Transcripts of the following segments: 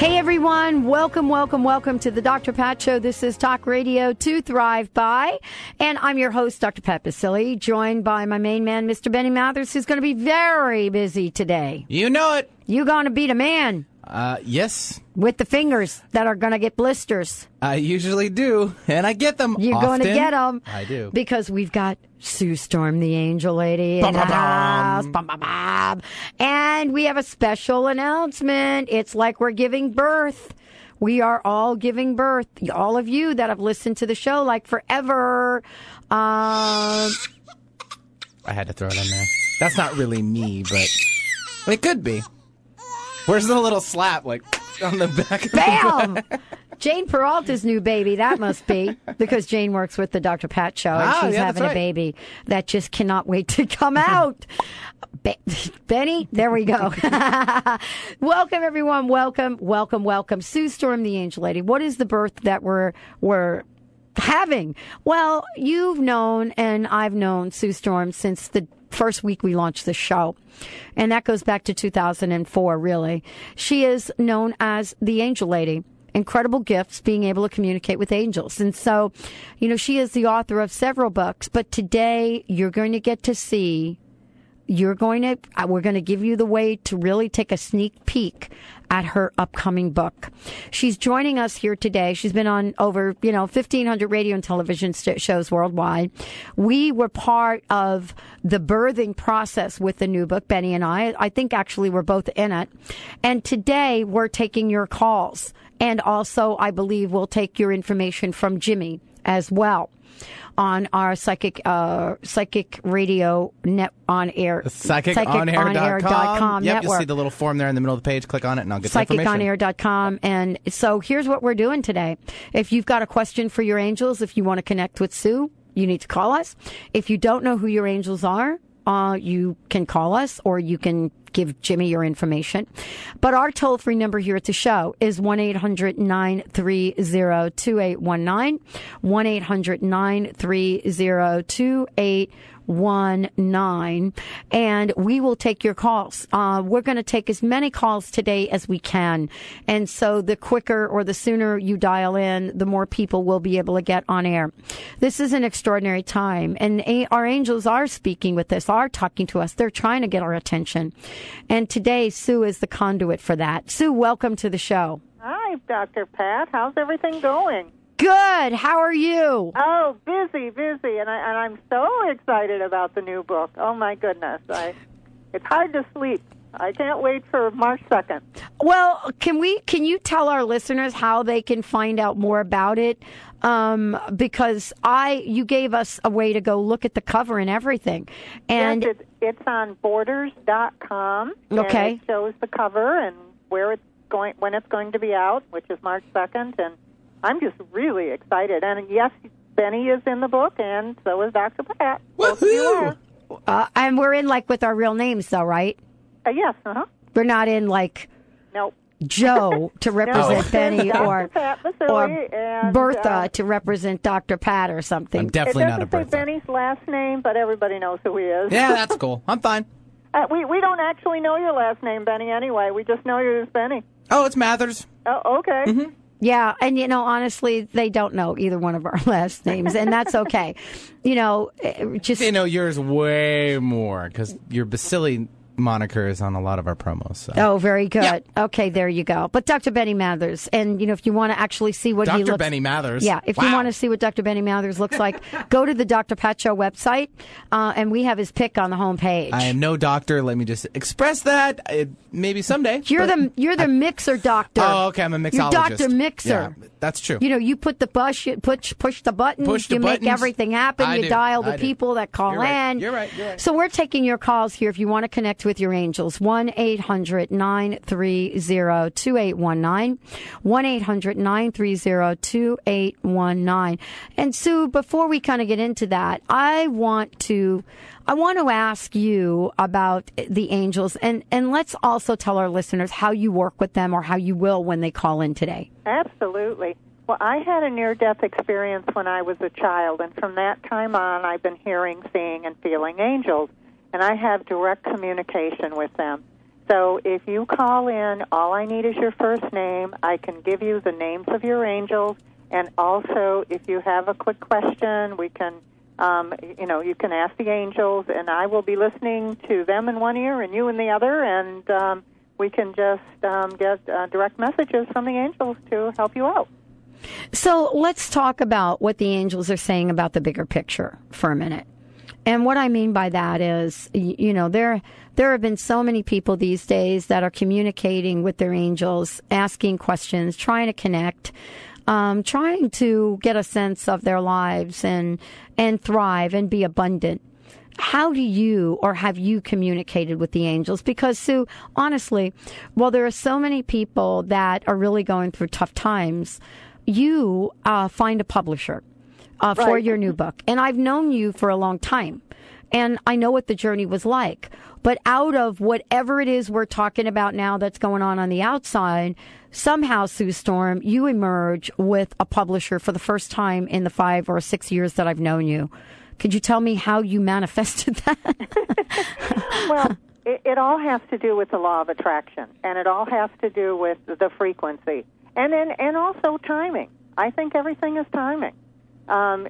Hey everyone, welcome, welcome, welcome to the Dr. Pat Show. This is Talk Radio to Thrive By. And I'm your host, Dr. Pat Baccili, joined by my main man, Mr. Benny Mathers, who's going to be very busy today. You know it. You're going to beat a man Uh, yes, with the fingers that are going to get blisters. I usually do, and I get them. You're going to get them. I do. Because we've got Sue Storm, the angel lady, in Bum, the bum, bum. house. And we have a special announcement. It's like we're giving birth. We are all giving birth. All of you that have listened to the show like forever. Um, I had to throw it in there. That's not really me, but it could be. Where's the little slap, like on the back? Of bam! Jane Peralta's new baby, that must be, because Jane works with the Dr. Pat show and Ah, she's yeah, having that's a baby that just cannot wait to come out. Be- Benny, there we go. welcome everyone. Welcome, welcome, welcome. Sue Storm, the angel lady. What is the birth that we're, we're having? Well, you've known and I've known Sue Storm since the first week we launched the show. And that goes back to 2004, really. She is known as the angel lady incredible gifts being able to communicate with angels. And so, you know, she is the author of several books, but today you're going to get to see you're going to we're going to give you the way to really take a sneak peek at her upcoming book. She's joining us here today. She's been on over, you know, 1500 radio and television st- shows worldwide. We were part of the birthing process with the new book, Benny and I. I think actually we're both in it. And today we're taking your calls. And also, I believe we'll take your information from Jimmy as well on our psychic uh, psychic radio net on air PsychicOnAir.com. Yep, you'll see the little form there in the middle of the page. Click on it, and I'll get psychic the information. com. and so here's what we're doing today if you've got a question for your angels if you want to connect with sue you need to call us if you don't know who your angels are uh, you can call us or you can give Jimmy your information. But our toll free number here at the show is 1 800 930 2819. 1 800 930 2819. And we will take your calls. Uh, we're going to take as many calls today as we can. And so the quicker or the sooner you dial in, the more people will be able to get on air. This is an extraordinary time. And a- our angels are speaking with us, are talking to us. They're trying to get our attention. And today, Sue is the conduit for that. Sue, welcome to the show. Hi, Dr. Pat. How's everything going? Good. How are you? Oh, busy, busy, and I and I'm so excited about the new book. Oh my goodness, I it's hard to sleep. I can't wait for March second. Well, can we? Can you tell our listeners how they can find out more about it? Um, because I, you gave us a way to go look at the cover and everything, and yes, it's, it's on Borders.com. Okay. And it shows the cover and where it's going, when it's going to be out, which is March second, and I'm just really excited. And yes, Benny is in the book, and so is Dr. Pat. Both of. Woohoo! uh, and we're in like with our real names, though, right? Uh, yes. Uh huh. We're not in like Nope. Joe to represent No. Benny or Pat or and, Bertha uh, to represent Dr. Pat or something. I'm It definitely doesn't a say Bertha. Benny's last name, but everybody knows who he is. Yeah, that's cool. I'm fine. Uh, we we don't actually know your last name, Benny. Anyway, we just know you as Benny. Oh, it's Mathers. Oh, okay. Mm-hmm. Yeah, and you know, honestly, they don't know either one of our last names, and that's okay. you know, eh, just They know yours way more because your Baccili moniker is on a lot of our promos. So. Oh, very good. Yeah. Okay, there you go. But Dr. Benny Mathers, and you know, if you want to actually see what he Dr. looks, Benny Mathers. yeah, if you want to see what Dr. Benny Mathers looks like, go to the Dr. Pat Show website, uh, and we have his pic on the homepage. I am no doctor. Let me just express that. Uh, maybe someday. you're the you're the mixer doctor. Oh, okay. I'm a mixologist. You're Dr. Mixer. Yeah, that's true. You know, you put the push, you push, push the button, Push the you make everything happen, I you do. dial the I do. people that call You're right. in. You're right. You're right. So we're taking your calls here if you want to connect with with your angels. 1 800 930 2819. 1 800 930 2819. And Sue, before we kind of get into that, I want to. I want to ask you about the angels and, and let's also tell our listeners how you work with them or how you will when they call in today. Absolutely. Well, I had a near death experience when I was a child, and from that time on, I've been hearing, seeing, and feeling angels, and I have direct communication with them. So if you call in, all I need is your first name. I can give you the names of your angels, and also if you have a quick question, we can um, you know, you can ask the angels, and I will be listening to them in one ear and you in the other, and um, we can just um, get uh, direct messages from the angels to help you out. So let's talk about what the angels are saying about the bigger picture for a minute. And what I mean by that is, you know, there there have been so many people these days that are communicating with their angels, asking questions, trying to connect um, trying to get a sense of their lives and and thrive and be abundant. How do you or have you communicated with the angels? Because Sue, honestly, while there are so many people that are really going through tough times, you uh, find a publisher uh, right. for your new book, and I've known you for a long time, and I know what the journey was like. But out of whatever it is we're talking about now that's going on on the outside, somehow, Sue Storm, you emerge with a publisher for the first time in the five or six years that I've known you. Could you tell me how you manifested that? well, it, it, all has to do with the law of attraction, and it all has to do with the frequency, and then and also timing. I think everything is timing. Um,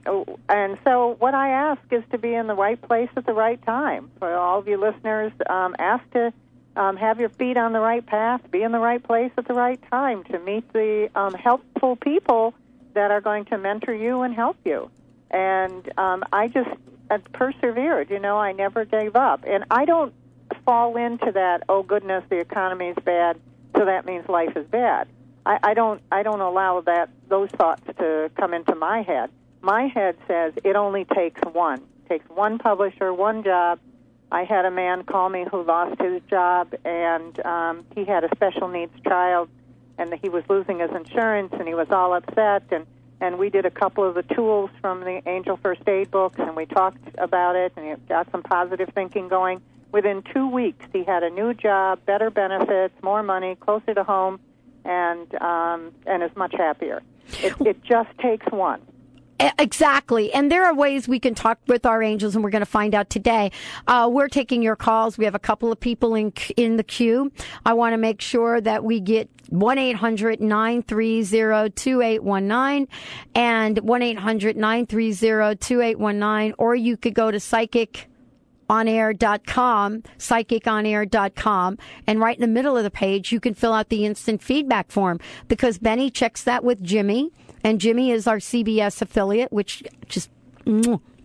and so, what I ask is to be in the right place at the right time. For all of you listeners, um, ask to um, have your feet on the right path, be in the right place at the right time to meet the um, helpful people that are going to mentor you and help you. And um, I just uh, persevered. You know, I never gave up, and I don't fall into that. Oh goodness, the economy is bad, so that means life is bad. I, I don't. I don't allow that those thoughts to come into my head. My head says it only takes one. It takes one publisher, one job, I had a man call me who lost his job, and um, he had a special needs child, and he was losing his insurance, and he was all upset. and And we did a couple of the tools from the Angel First Aid books, and we talked about it, and it got some positive thinking going. Within two weeks, he had a new job, better benefits, more money, closer to home, and um, and is much happier. It, it just takes one. Exactly. And there are ways we can talk with our angels, and we're going to find out today. Uh, we're taking your calls. We have a couple of people in, in the queue. I want to make sure that we get 1 800 930 2819 and 1 800 930 2819, or you could go to psychic onair.com, psychiconair.com, and right in the middle of the page, you can fill out the instant feedback form because Benny checks that with Jimmy and Jimmy is our CBS affiliate, which just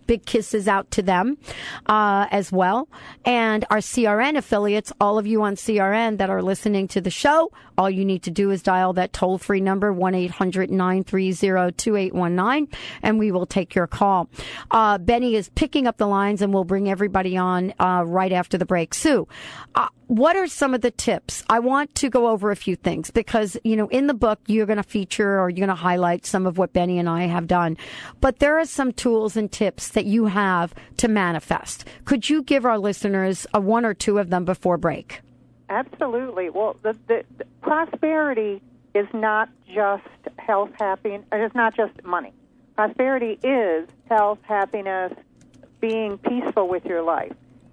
big kisses out to them uh, as well. And our CRN affiliates, all of you on CRN that are listening to the show, all you need to do is dial that toll free number, 1 800 930 2819, and we will take your call. Uh, Benny is picking up the lines, and we'll bring everybody on uh, right after the break. Sue, uh, what are some of the tips? I want to go over a few things because, you know, in the book, you're going to feature or you're going to highlight some of what Benny and I have done. But there are some tools and tips that you have to manifest. Could you give our listeners a one or two of them before break? Absolutely. Well, the, the, the prosperity is not just health, happiness. It's not just money. Prosperity is health, happiness, being peaceful with your life.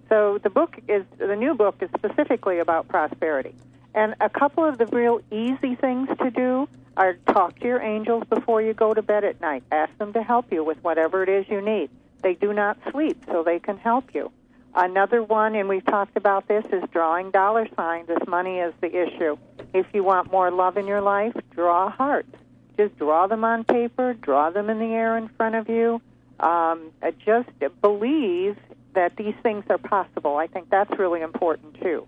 So the book is the new book is specifically about prosperity. And a couple of the real easy things to do are talk to your angels before you go to bed at night. Ask them to help you with whatever it is you need. They do not sleep, so they can help you. Another one, and we've talked about this, is drawing dollar signs if money is the issue. If you want more love in your life, draw hearts. Just draw them on paper, draw them in the air in front of you. Um, just believe that these things are possible. I think that's really important too.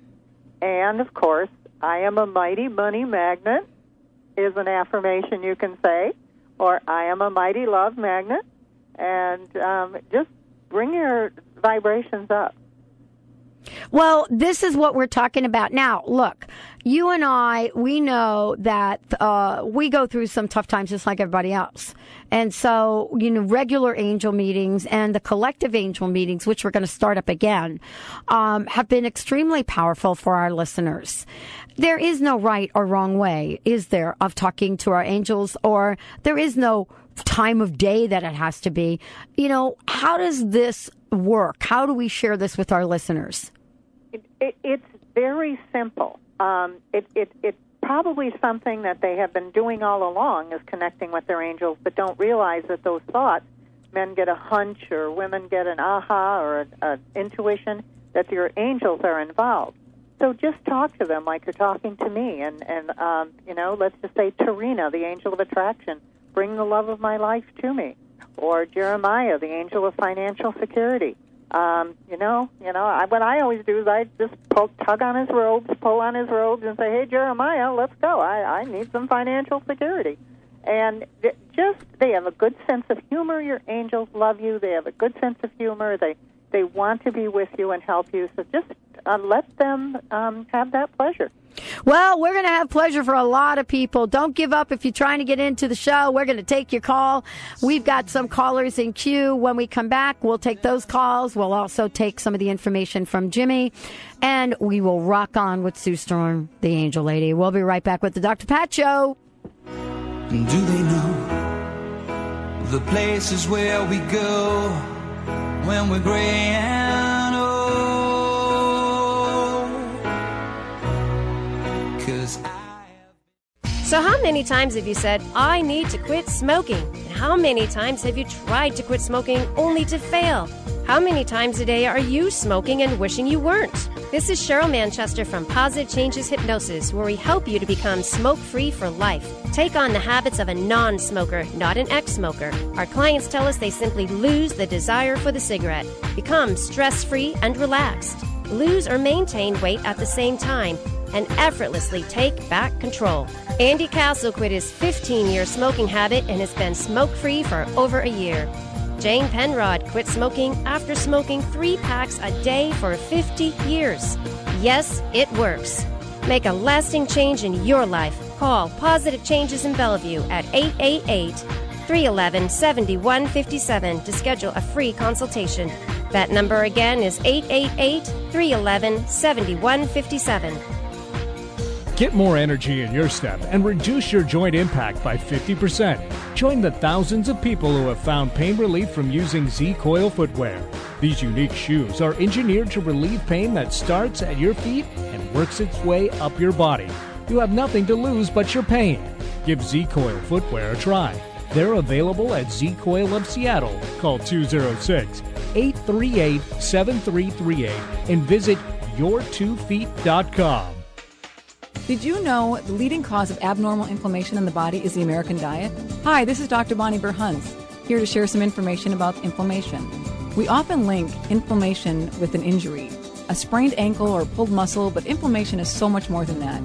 And of course, I am a mighty money magnet is an affirmation you can say, or I am a mighty love magnet, and um, just bring your vibrations up. Well, this is what we're talking about now. Look, you and I, we know that uh, we go through some tough times just like everybody else. And so, you know, regular angel meetings and the collective angel meetings, which we're going to start up again, um, have been extremely powerful for our listeners. There is no right or wrong way, is there, of talking to our angels, or there is no time of day that it has to be. You know, how does this work? How do we share this with our listeners? It, it, it's very simple. Um, it, it, it's probably something that they have been doing all along is connecting with their angels, but don't realize that those thoughts, men get a hunch or women get an aha or an intuition, that your angels are involved. So just talk to them like you're talking to me, and and um, you know, let's just say Tarina, the angel of attraction, bring the love of my life to me, or Jeremiah, the angel of financial security. Um, you know, you know, I, what I always do is I just pull, tug on his robes, pull on his robes, and say, "Hey, Jeremiah, let's go. I, I need some financial security." And just they have a good sense of humor. Your angels love you. They have a good sense of humor. They they want to be with you and help you. So just uh, let them um, have that pleasure. Well, we're going to have pleasure for a lot of people. Don't give up if you're trying to get into the show. We're going to take your call. We've got some callers in queue. When we come back, we'll take those calls. We'll also take some of the information from Jimmy, and we will rock on with Sue Storm, the Angel Lady. We'll be right back with the Dr. Pat Show. Do they know the places where we go when we're gray and So, how many times have you said, I need to quit smoking? And how many times have you tried to quit smoking only to fail? How many times a day are you smoking and wishing you weren't? This is Cheryl Manchester from Positive Changes Hypnosis, where we help you to become smoke free for life. Take on the habits of a non smoker, not an ex smoker. Our clients tell us they simply lose the desire for the cigarette, become stress free and relaxed, lose or maintain weight at the same time and effortlessly take back control. Andy Castle quit his 15 year smoking habit and has been smoke free for over a year. Jane Penrod quit smoking after smoking three packs a day for 50 years. Yes, it works. Make a lasting change in your life. Call Positive Changes in Bellevue at 888 311 7157 to schedule a free consultation. That number again is 888 311 7157. Get more energy in your step and reduce your joint impact by 50%. Join the thousands of people who have found pain relief from using Z Coil footwear. These unique shoes are engineered to relieve pain that starts at your feet and works its way up your body. You have nothing to lose but your pain. Give Z Coil footwear a try. They're available at Z Coil of Seattle. Call 206 838 7338 and visit your2feet.com. Did you know the leading cause of abnormal inflammation in the body is the American diet? Hi, this is Dr. Bonnie Berhuns, here to share some information about inflammation. We often link inflammation with an injury, a sprained ankle or pulled muscle, but inflammation is so much more than that.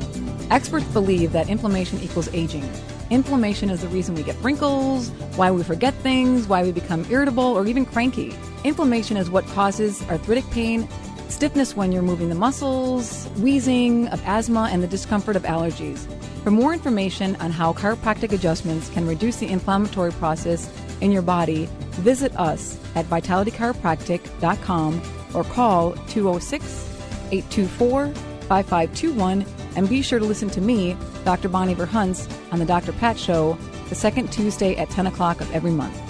Experts believe that inflammation equals aging. Inflammation is the reason we get wrinkles, why we forget things, why we become irritable or even cranky. Inflammation is what causes arthritic pain, stiffness when you're moving the muscles, wheezing of asthma, and the discomfort of allergies. For more information on how chiropractic adjustments can reduce the inflammatory process in your body, visit us at vitalitychiropractic.com or call 206 824 5521 and be sure to listen to me, Dr. Bonnie Verhunts, on the Dr. Pat Show the second Tuesday at 10 o'clock of every month.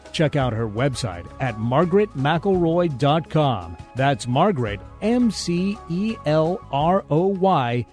Check out her website at margaretmcelroy.com. That's Margaret, M C E L R O Y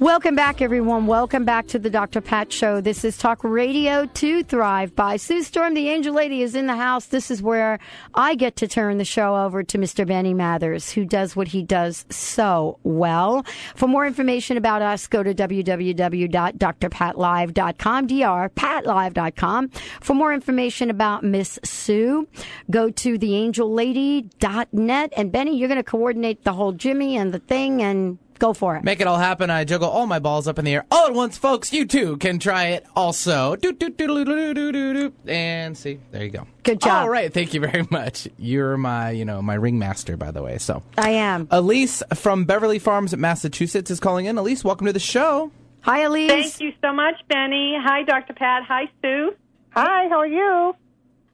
Welcome back, everyone. Welcome back to the Dr. Pat Show. This is Talk Radio to Thrive by Sue Storm. The Angel Lady is in the house. This is where I get to turn the show over to Mr. Benny Mathers, who does what he does so well. For more information about us, go to www.drpatlive.com, drpatlive.com. For more information about Miss Sue, go to theangellady.net. And Benny, you're going to coordinate the whole Jimmy and the thing and Go for it. Make it all happen. I juggle all my balls up in the air all at once, folks. You too can try it also. Do, do, do, do, do, do, do, do. And see, there you go. Good job. All right, thank you very much. You're my, you know, my ringmaster, by the way. So I am. Elise from Beverly Farms, Massachusetts, is calling in. Elise, welcome to the show. Hi, Elise. Thank you so much, Benny. Hi, Dr. Pat. Hi, Sue. Hi, how are you?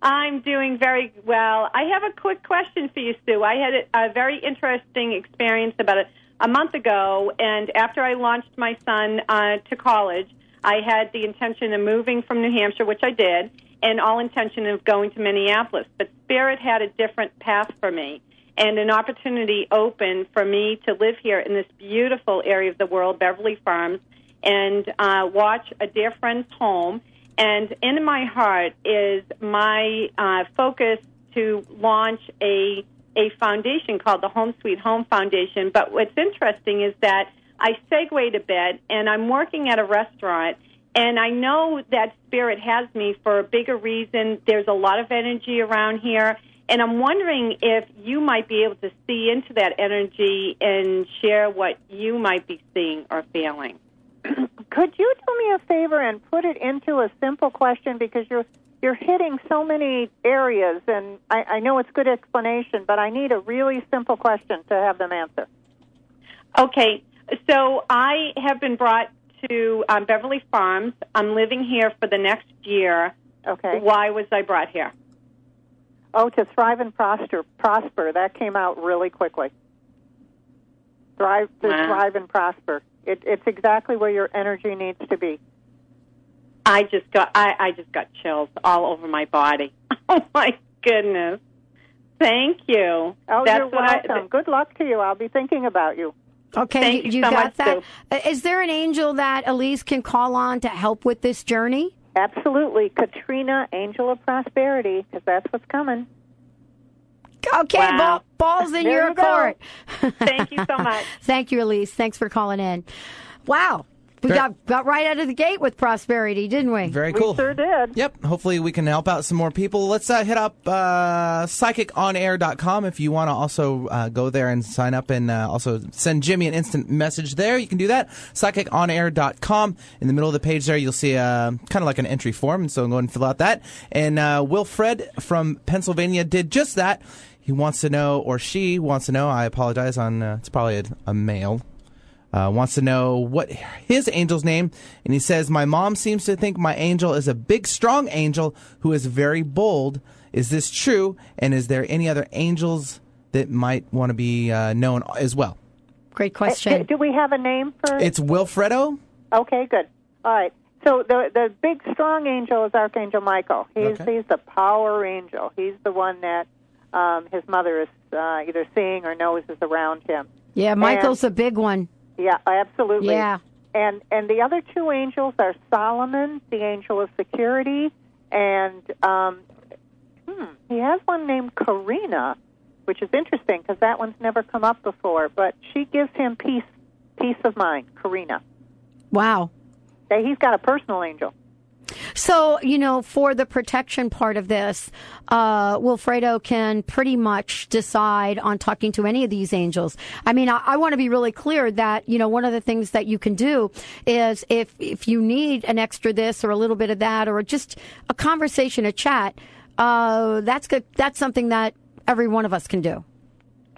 I'm doing very well. I have a quick question for you, Sue. I had a, a very interesting experience about a, a month ago, and after I launched my son uh, to college, I had the intention of moving from New Hampshire, which I did, and all intention of going to Minneapolis. But Spirit had a different path for me, and an opportunity opened for me to live here in this beautiful area of the world, Beverly Farms, and uh, watch a dear friend's home. And in my heart is my uh, focus to launch a a foundation called the Home Sweet Home Foundation. But what's interesting is that I segued a bit, and I'm working at a restaurant, and I know that Spirit has me for a bigger reason. There's a lot of energy around here. And I'm wondering if you might be able to see into that energy and share what you might be seeing or feeling. Could you do me a favor and put it into a simple question because you're you're hitting so many areas, and I, I know it's good explanation, but I need a really simple question to have them answer. Okay, so I have been brought to um, Beverly Farms. I'm living here for the next year. Okay. Why was I brought here? Oh, to thrive and prosper. Prosper. That came out really quickly. Thrive, to Wow. thrive and prosper. It, it's exactly where your energy needs to be. I just got I, I just got chills all over my body. Oh my goodness. Thank you. Oh, That's you're what I- welcome. Good luck to you. I'll be thinking about you. Okay, Thank you so got much, that. Uh, Is there an angel that Elise can call on to help with this journey? Absolutely. Katrina, Angel of Prosperity, because that's what's coming. Okay, Wow. ball, balls in your you court. Thank you so much. Thank you, Elise. Thanks for calling in. Wow. We Very- got, got right out of the gate with prosperity, didn't we? Very We cool. sure did. Yep. Hopefully we can help out some more people. Let's uh, hit up uh, psychiconair.com if you want to also uh, go there and sign up and uh, also send Jimmy an instant message there. You can do that. Psychiconair.com. In the middle of the page there, you'll see uh, kind of like an entry form. And so go ahead and fill out that. And uh, Wilfred from Pennsylvania did just that. He wants to know, or she wants to know, I apologize on, uh, it's probably a, a male uh, wants to know what his angel's name, and he says, "My mom seems to think my angel is a big, strong angel who is very bold. Is this true? And is there any other angels that might want to be uh, known as well?" Great Uh, question. Do we have a name for It's Wilfredo. Okay, good. All right. So the the big strong angel is Archangel Michael. He's Okay. he's the power angel. He's the one that um, his mother is uh, either seeing or knows is around him. Yeah, Michael's a big one. Yeah, absolutely. Yeah. And and the other two angels are Solomon, the angel of security, and um, hmm, he has one named Karina, which is interesting because that one's never come up before. But she gives him peace, peace of mind. Karina. Wow. Okay, He's got a personal angel. So, you know, for the protection part of this, uh, Wilfredo can pretty much decide on talking to any of these angels. I mean, I, I want to be really clear that, you know, one of the things that you can do is if, if you need an extra this or a little bit of that or just a conversation, a chat, uh, that's good. That's something that every one of us can do.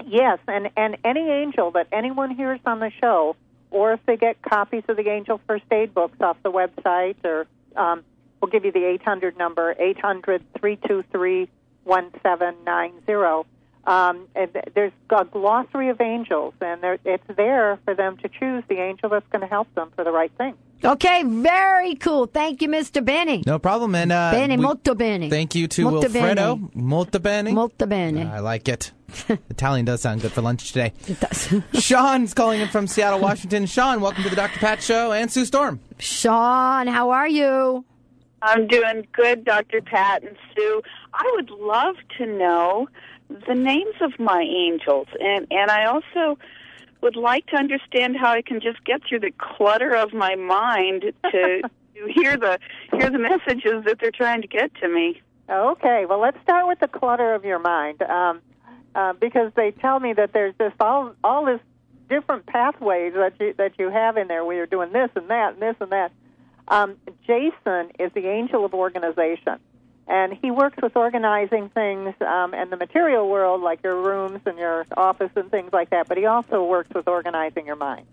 Yes, and and any angel that anyone hears on the show, or if they get copies of the Angel First Aid books off the website, or um, we'll give you the 800 number, 800 323 1790. Um, and there's a glossary of angels, and it's there for them to choose the angel that's going to help them for the right thing. Okay, very cool. Thank you, Mr. Benny. No problem. And uh, Bene, we- molto bene. Thank you to Molto Wilfredo. bene. Molto bene. Molto bene. I like it. Italian does sound good for lunch today. It does. Sean's calling in from Seattle, Washington. Sean, welcome to the Dr. Pat Show and Sue Storm. Sean, how are you? I'm doing good, Dr. Pat and Sue. I would love to know the names of my angels, and and I also would like to understand how I can just get through the clutter of my mind to to hear the hear the messages that they're trying to get to me. Okay, well, let's start with the clutter of your mind, um, uh, because they tell me that there's just all all this different pathways that you that you have in there where you're doing this and that and this and that. Um, Jason is the angel of organization, and he works with organizing things um, in the material world, like your rooms and your office and things like that. But he also works with organizing your mind.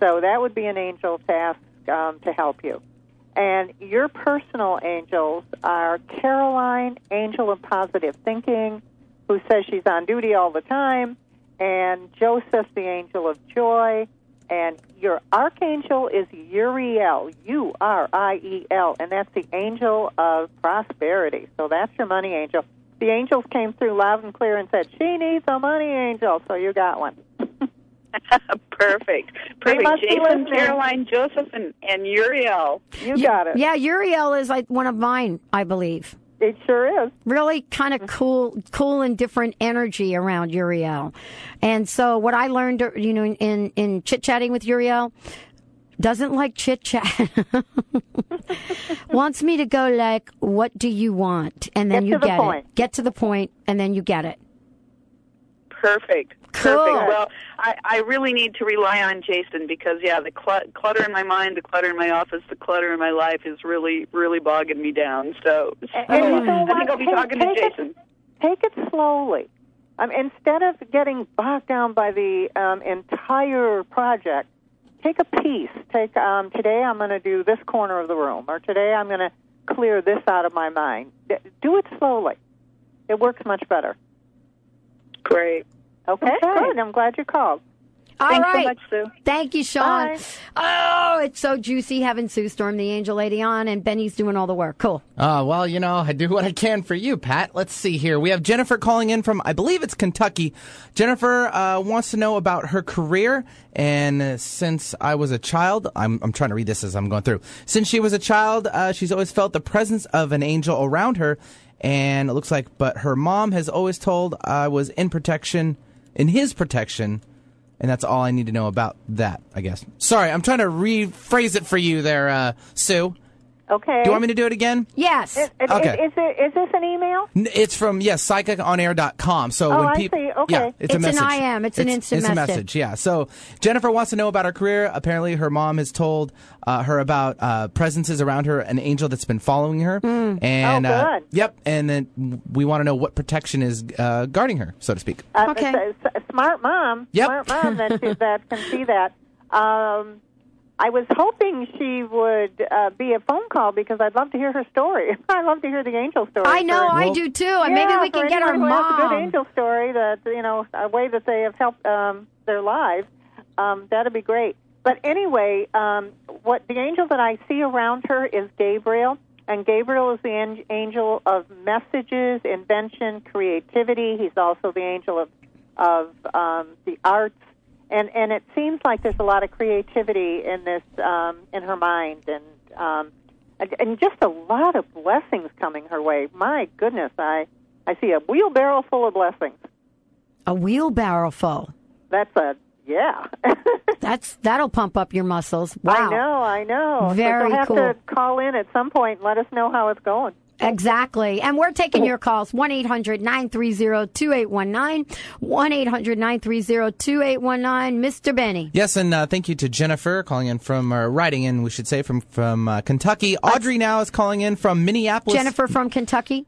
So that would be an angel task um, to help you. And your personal angels are Caroline, angel of positive thinking, who says she's on duty all the time, and Joseph, the angel of joy. And your archangel is Uriel, U R I E L, and that's the angel of prosperity. So that's your money angel. The angels came through loud and clear and said, She needs a money angel. So you got one. Perfect, perfect. must Jason. Caroline, Joseph, and and Uriel. You got it. Yeah, Uriel is like one of mine, I believe. It sure is. Really kind of mm-hmm. cool, cool and different energy around Uriel. And so what I learned, you know, in, in chit chatting with Uriel, doesn't like chit chat. Wants me to go like, what do you want? And then Get you the get it. Get to the point and then you get it. Perfect. Cool. Perfect. Well, I, I really need to rely on Jason because, yeah, the cl- clutter in my mind, the clutter in my office, the clutter in my life is really, really bogging me down. So, so And you know I what? think I'll be Take- talking to take it- Jason. take it slowly. Um, instead of getting bogged down by the um, entire project, take a piece. Take um, today I'm going to do this corner of the room, or today I'm going to clear this out of my mind. D- Do it slowly. It works much better. Great. Okay, good. I'm glad you called. All Thanks so much, Sue. Thank you, Sean. Bye. Oh, it's so juicy having Sue Storm, the angel lady, on, and Benny's doing all the work. Cool. Uh, well, you know, I do what I can for you, Pat. Let's see here. We have Jennifer calling in from, I believe it's Kentucky. Jennifer uh, wants to know about her career. And uh, since I was a child, I'm, I'm trying to read this as I'm going through. Since she was a child, uh, she's always felt the presence of an angel around her. And it looks like, but her mom has always told I was in protection, in his protection. And that's all I need to know about that, I guess. Sorry, I'm trying to rephrase it for you there, uh, Sue. Okay. Do you want me to do it again? Yes. Is, is- Okay. Is, it, is this an email? It's from yes, psychiconair.com. So Oh, when I people, see. Okay. yeah, it's, It's a an message. IM. It's an instant it's a message. message. Yeah. So Jennifer wants to know about her career. Apparently, her mom has told uh, her about uh, presences around her, an angel that's been following her, and Oh, uh, good. yep. And then we want to know what protection is uh, guarding her, so to speak. Uh, Okay. a, a smart mom. Yep. Smart mom that that can see that. Um, I was hoping she would uh, be a phone call because I'd love to hear her story. I love to hear the angel story. I know, For- I do too. And maybe we can get our has a good angel story that you know a way that they have helped um, their lives. Um, that'd be great. But anyway, um, what the angel that I see around her is Gabriel, and Gabriel is the an- angel of messages, invention, creativity. He's also the angel of of um, the arts, and and it seems like there's a lot of creativity in this um, in her mind, and um, and- just a lot of blessings coming her way. My goodness, I I see a wheelbarrow full of blessings. A wheelbarrow full. That's a yeah. That's that'll pump up your muscles. Wow. I know, I know. Very so you'll have cool. to call in at some point and let us know how it's going. Exactly. And we're taking your calls 1 800 930 2819. 1 800 930 2819. Mr. Benny. Yes, and uh, thank you to Jennifer calling in from, or writing in, we should say, from from uh, Kentucky. Audrey now is calling in from Minneapolis. Jennifer from Kentucky.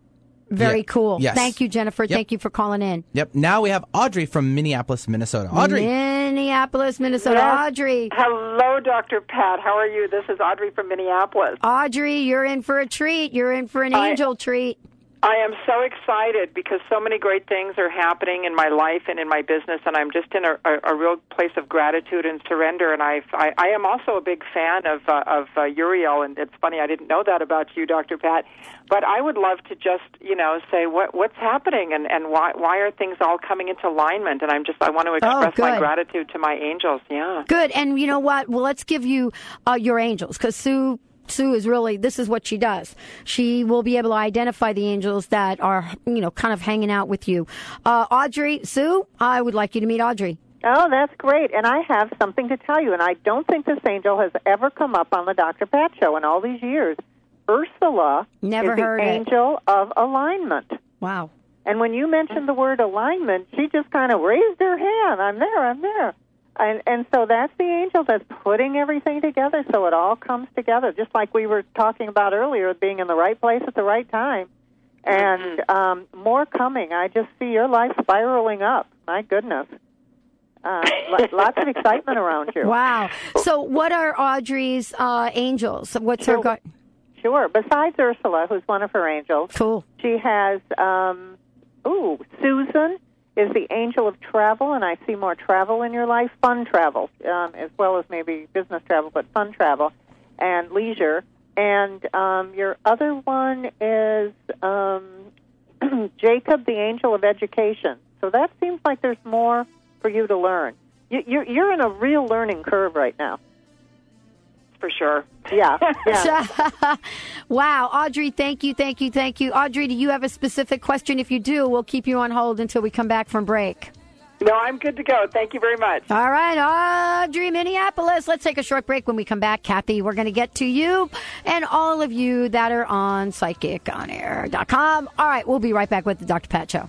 Very Yeah. cool. Yes. Thank you, Jennifer. Yep. Thank you for calling in. Yep. Now we have Audrey from Minneapolis, Minnesota. Audrey. Minneapolis, Minnesota. Yes. Audrey. Hello, Dr. Pat. How are you? This is Audrey from Minneapolis. Audrey, you're in for a treat. You're in for an I- angel treat. I am so excited because so many great things are happening in my life and in my business, and I'm just in a, a, a real place of gratitude and surrender. And I've, I, I am also a big fan of uh, of uh, Uriel, and it's funny I didn't know that about you, Dr. Pat. But I would love to just you know say what what's happening and and why why are things all coming into alignment? And I'm just I want to express my gratitude to my angels. Yeah. Good. And you know what? Well, let's give you uh, your angels because Sue. Sue is really, this is what she does. She will be able to identify the angels that are, you know, kind of hanging out with you. Uh, Audrey, Sue, I would like you to meet Audrey. Oh, that's great. And I have something to tell you, and I don't think this angel has ever come up on the Dr. Pat show in all these years. Ursula Never is the heard it. angel of alignment. Wow. And when you mentioned the word alignment, she just kind of raised her hand. I'm there, I'm there. And and so that's the angel that's putting everything together so it all comes together, just like we were talking about earlier, being in the right place at the right time. And um, more coming. I just see your life spiraling up. My goodness. Uh, lots of excitement around you. Wow. So, what are Audrey's uh, angels? What's her? Sure. Go- Sure. Besides Ursula, who's one of her angels, cool. she has, um, ooh, Susan is the angel of travel, and I see more travel in your life, fun travel, um, as well as maybe business travel, but fun travel and leisure. And um, your other one is um, Jacob, the angel of education. So that seems like there's more for you to learn. You, you're, you're in a real learning curve right now. For sure. Yeah. yeah. wow, Audrey, thank you, thank you, thank you. Audrey, do you have a specific question? If you do, we'll keep you on hold until we come back from break. No, I'm good to go. Thank you very much. All right, Audrey, Minneapolis. Let's take a short break. When we come back, Kathy, we're going to get to you and all of you that are on psychiconair.com. All right, we'll be right back with the Dr. Pat Show.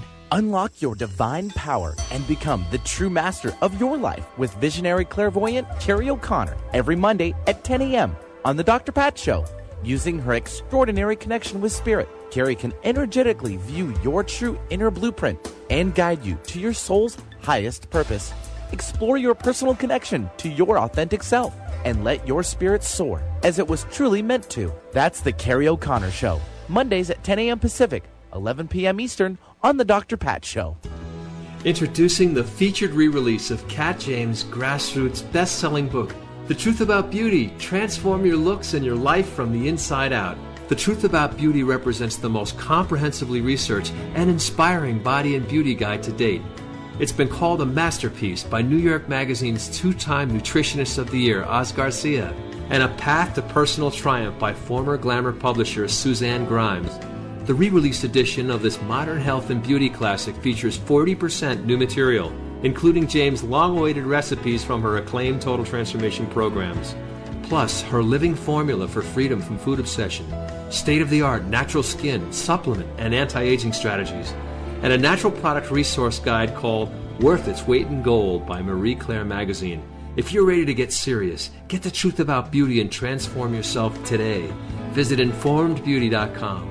Unlock your divine power and become the true master of your life with visionary clairvoyant Carrie O'Connor every Monday at 10 a.m. on The Dr. Pat Show. Using her extraordinary connection with spirit, Carrie can energetically view your true inner blueprint and guide you to your soul's highest purpose. Explore your personal connection to your authentic self and let your spirit soar as it was truly meant to. That's The Carrie O'Connor Show, Mondays at 10 a.m. Pacific, 11 p.m. Eastern on The Dr. Pat Show. Introducing the featured re release of Kat James' grassroots best selling book, The Truth About Beauty Transform Your Looks and Your Life from the Inside Out. The Truth About Beauty represents the most comprehensively researched and inspiring body and beauty guide to date. It's been called a masterpiece by New York Magazine's two time Nutritionist of the Year, Oz Garcia, and a path to personal triumph by former glamour publisher Suzanne Grimes. The re released edition of this modern health and beauty classic features 40% new material, including James' long awaited recipes from her acclaimed Total Transformation programs. Plus, her living formula for freedom from food obsession, state of the art natural skin, supplement, and anti aging strategies, and a natural product resource guide called Worth Its Weight in Gold by Marie Claire Magazine. If you're ready to get serious, get the truth about beauty and transform yourself today. Visit informedbeauty.com.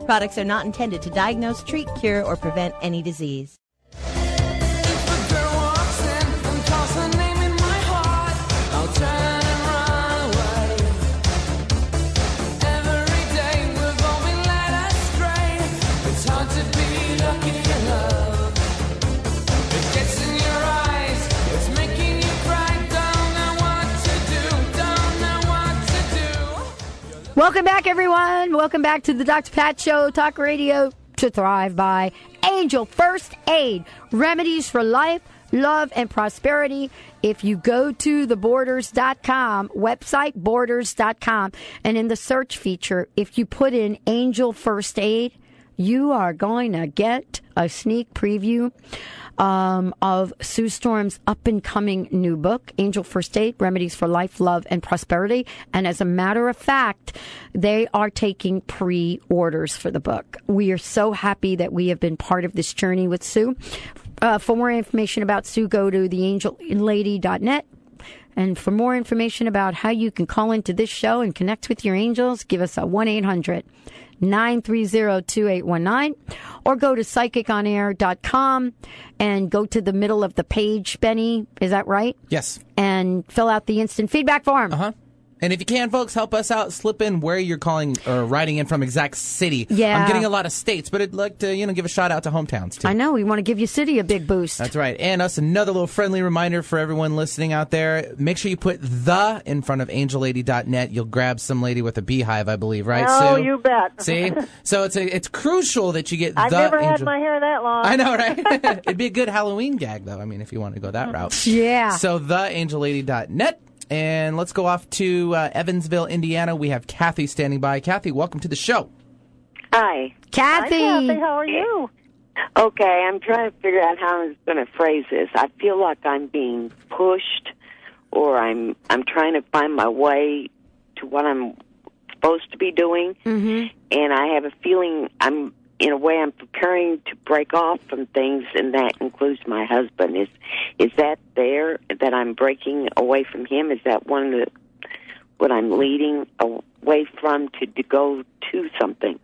Products are not intended to diagnose, treat, cure, or prevent any disease. Welcome back, everyone. Welcome back to the Dr. Pat Show, Talk Radio to Thrive by Angel First Aid, remedies for life, love, and prosperity. If you go to the borders.com website, borders.com, and in the search feature, if you put in Angel First Aid, you are going to get a sneak preview um, of Sue Storm's up and coming new book, Angel First Aid Remedies for Life, Love, and Prosperity. And as a matter of fact, they are taking pre orders for the book. We are so happy that we have been part of this journey with Sue. Uh, for more information about Sue, go to theangellady.net. And for more information about how you can call into this show and connect with your angels, give us a 1 800 930 2819 or go to psychiconair.com and go to the middle of the page, Benny. Is that right? Yes. And fill out the instant feedback form. Uh huh. And if you can, folks, help us out. Slip in where you're calling or writing in from exact city. Yeah. I'm getting a lot of states, but I'd like to, you know, give a shout out to hometowns too. I know. We want to give your city a big boost. That's right. And us another little friendly reminder for everyone listening out there. Make sure you put the in front of angellady.net. You'll grab some lady with a beehive, I believe, right, Oh, Sue? you bet. See? So it's a, it's crucial that you get I've the never had my hair that long. I know, right? It'd be a good Halloween gag, though. I mean, if you want to go that route. Yeah. So, the theangellady.net. And let's go off to uh, Evansville, Indiana. We have Kathy standing by. Kathy, welcome to the show. Hi. Kathy. Hi, Kathy. How are you? Okay, I'm trying to figure out how I'm going to phrase this. I feel like I'm being pushed, or I'm I'm trying to find my way to what I'm supposed to be doing, mm-hmm. and I have a feeling I'm in a way I'm preparing to break off from things, and that includes my husband. Is is that there that I'm breaking away from him? Is that one of the what I'm leading away from to, to go to something?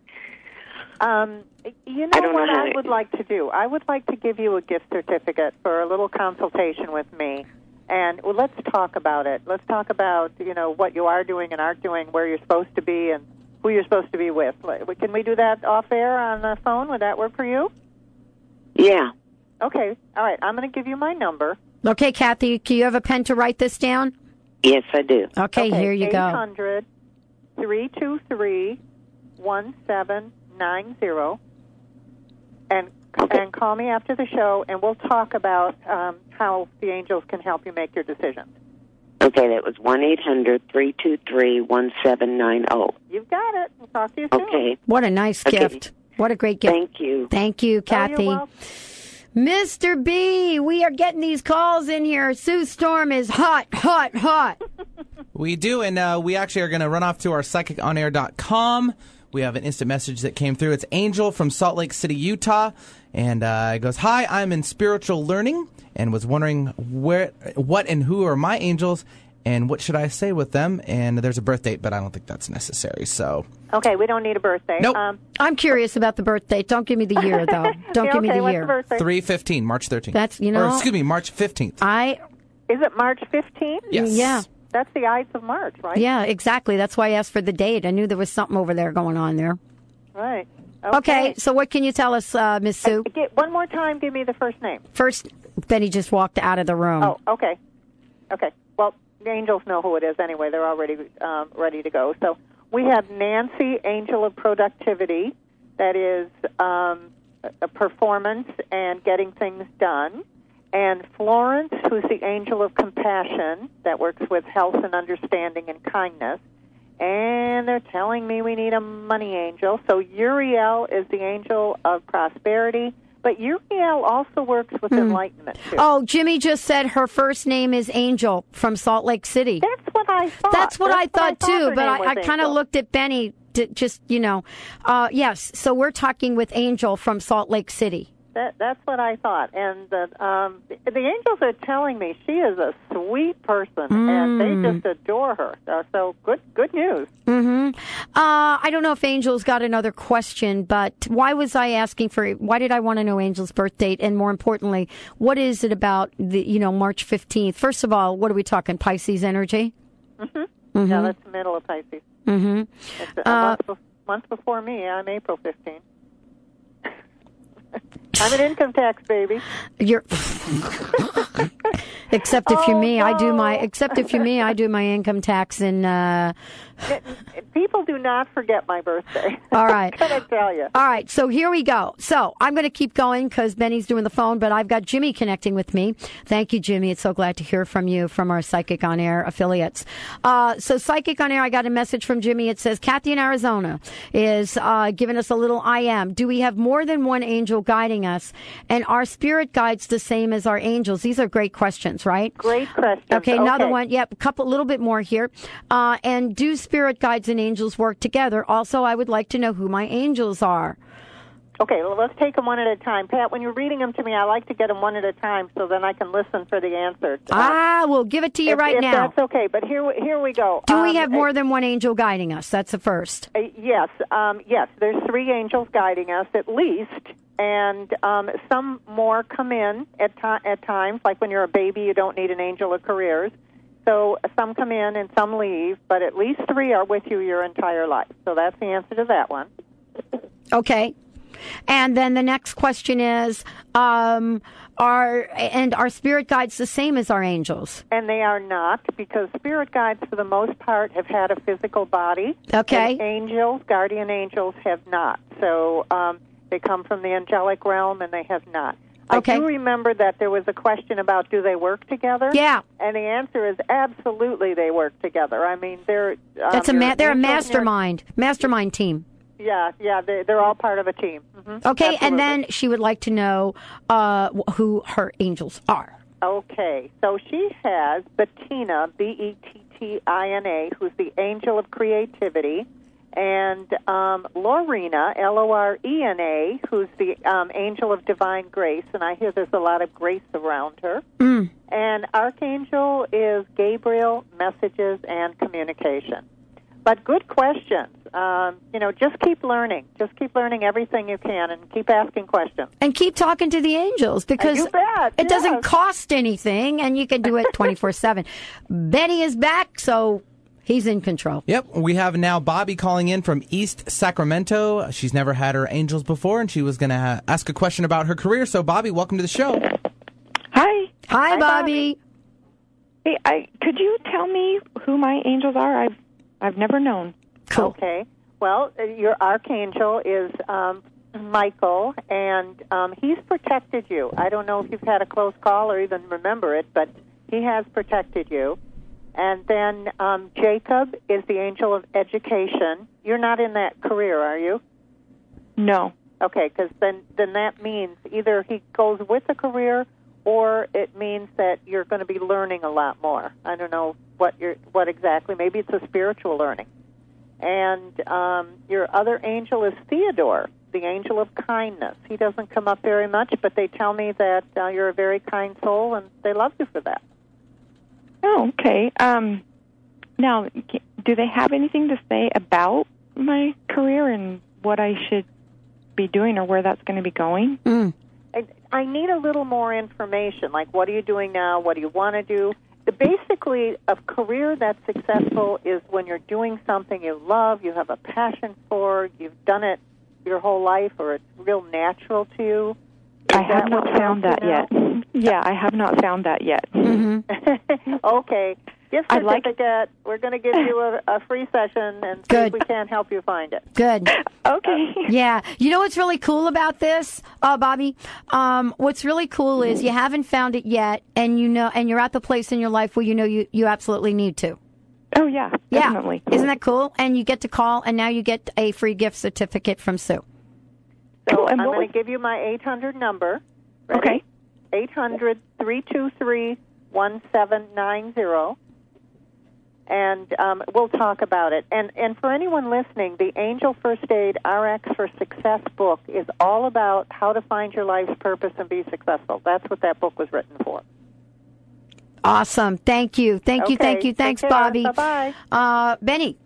Um, you know I don't know what how I to- would like to do? I would like to give you a gift certificate for a little consultation with me. And well, let's talk about it. Let's talk about you know what you are doing and aren't doing, where you're supposed to be, and who you're supposed to be with. Can we do that off air on the phone? Would that work for you? Yeah. Okay. All right. I'm going to give you my number. Okay, Kathy, do you have a pen to write this down? Yes, I do. Okay, here you go. 800 323 1790. And and call me after the show, and we'll talk about um, how the angels can help you make your decisions. Okay, that was one eight hundred three two three one seven nine zero. You've got it. We'll talk to you soon. Okay. What a nice Okay. gift. What a great gift. Thank you. Thank you, Oh, Kathy. welcome. Mr. B, we are getting these calls in here. Sue Storm is hot, hot, hot. We do, and uh, we actually are going to run off to our psychiconair.com. We have an instant message that came through. It's Angel from Salt Lake City, Utah. And uh, it goes, Hi, I'm in spiritual learning and was wondering where, what and who are my angels and what should I say with them. And there's a birth date, but I don't think that's necessary. So, Okay, we don't need a birthday. Nope. Um, I'm curious about the birth date. Don't give me the year, though. Don't Yeah, give me the what's year. the birthday? 315, March 13th. That's- you know- Or, excuse me, March 15th. I Is it March 15th? Yes. Yeah. That's the Ides of March, right? Yeah, exactly. That's why I asked for the date. I knew there was something over there going on there. Right. Okay, so what can you tell us, uh, Miss Sue? Get, one more time, give me the first name. First, Benny just walked out of the room. Oh, okay. Okay. Well, the angels know who it is anyway. They're already um, ready to go. So we have Nancy, Angel of Productivity. That is um, a performance and getting things done. And Florence, who's the Angel of Compassion, that works with health and understanding and kindness. And they're telling me we need a money angel. So Uriel is the angel of prosperity. But Uriel also works with enlightenment, too. Oh, Jimmy just said her first name is Angel from Salt Lake City. That's what I thought. That's what I That's what I thought, thought too. But I, I kind of looked at Benny, to just you know, uh, yes. So we're talking with Angel from Salt Lake City. That that's what I thought. And the um, the, the angels are telling me she is a sweet person, and they Mm. just adore her. Uh, so good good news. hmm Uh, I don't know if Angel's got another question, but why was I asking for? Why did I want to know Angel's birth date, and more importantly, what is it about the you know March fifteenth? First of all, what are we talking? Pisces energy. hmm Mhm. Yeah, that's the middle of Pisces. Mm-hmm. It's a Uh, month, bef- month before me. I'm April 15. I'm an income tax baby. You're. except if you're Oh, me, I do my. Except if you're me, I do my income tax in. Uh, People do not forget my birthday. All right. Can I tell you? All right, so here we go. So I'm going to keep going because Benny's doing the phone, but I've got Jimmy connecting with me. Thank you, Jimmy. It's so glad to hear from you from our Psychic on Air affiliates. Uh, so Psychic on Air, I got a message from Jimmy. It says Kathy in Arizona is uh, giving us a little I am. Do we have more than one angel guiding us? And are spirit guides the same as our angels? These are great questions, right? Great. Okay, another Okay. one. Yep, a couple, a little bit more here. Uh, and do spirit guides and angels work together? Also, I would like to know who my angels are. Okay, well, let's take them one at a time. Pat, when you're reading them to me, I like to get them one at a time so then I can listen for the answer. Ah, we'll give it to you if, right if now. That's okay, but here, we- here we go. Do we Um, have more than one angel guiding us? That's the first. Uh, yes, um, yes. There's three angels guiding us at least, and um, some more come in at ti- at times. Like when you're a baby, you don't need an angel of careers. So uh, some come in and some leave, but at least three are with you your entire life. So that's the answer to that one. Okay. And then the next question is, um, are and are spirit guides the same as our angels? And they are not because spirit guides, for the most part, have had a physical body. Okay. And angels, guardian angels, have not. So um, they come from the angelic realm, and they have not. Okay. I do remember that there was a question about do they work together? Yeah. And the answer is absolutely they work together. I mean, they're um, That's a ma- they're a angels and your- mastermind, mastermind team. Yeah, yeah, they, they're all part of a team. hmm Okay, and then she would like to know uh, who her angels are. Okay, so she has Bettina, B E T T I N A, who's the angel of creativity, and um, Lorena, L O R E N A, who's the um, angel of divine grace. And I hear there's a lot of grace around her. Mm. And Archangel is Gabriel, messages, and communication. But good questions. Um, you know, just keep learning. Just keep learning everything you can and keep asking questions. And keep talking to the angels because You bet, it doesn't cost anything and you can do it 24 7. Benny is back, so he's in control. Yep, we have now Bobby calling in from East Sacramento. She's never had her angels before, and she was going to ha- ask a question about her career. So, Bobby, welcome to the show. Hi. Hi, Bobby. Hey, I could you tell me who my angels are? I've I've never known. Okay. Well, uh, your archangel is um, Michael, and um, he's protected you. I don't know if you've had a close call or even remember it, but he has protected you. And then um, Jacob is the angel of education. You're not in that career, are you? No. Okay, because then then that means either he goes with a career, or it means that you're going to be learning a lot more. I don't know what you're what exactly. Maybe it's a spiritual learning. And um, your other angel is Theodore, the angel of kindness. He doesn't come up very much, but they tell me that uh, you're a very kind soul, and they love you for that. Oh, okay. Um, now, c- do they have anything to say about my career and what I should be doing or where that's going to be going? I, I need a little more information. Like, what are you doing now? What do you want to do? The, basically, a career that's successful is when you're doing something you love, you have a passion for, you've done it your whole life, or it's real natural to you. Is I have not found that helps yet. Yeah, I have not found that yet. Mm-hmm. okay. Gift I'd like- certificate. We're going to give you a, a free session and see if we can help you find it. Good. Okay. Yeah. You know what's really cool about this, uh, Bobby? Um, what's really cool is you haven't found it yet, and you know, and you're at the place in your life where you know you, you absolutely need to. Oh yeah, Yeah. definitely. Isn't that cool? And you get to call, and now you get a free gift certificate from Sue. So and I'm what going to give you my 800 number. Ready? Okay. 800 323 1790. And um, we'll talk about it. And and for anyone listening, the Angel First Aid RX for Success book is all about how to find your life's purpose and be successful. That's what that book was written for. Awesome. Thank you. Thank you. Thank you. Thanks. Bobby. Bye-bye. Uh, Benny.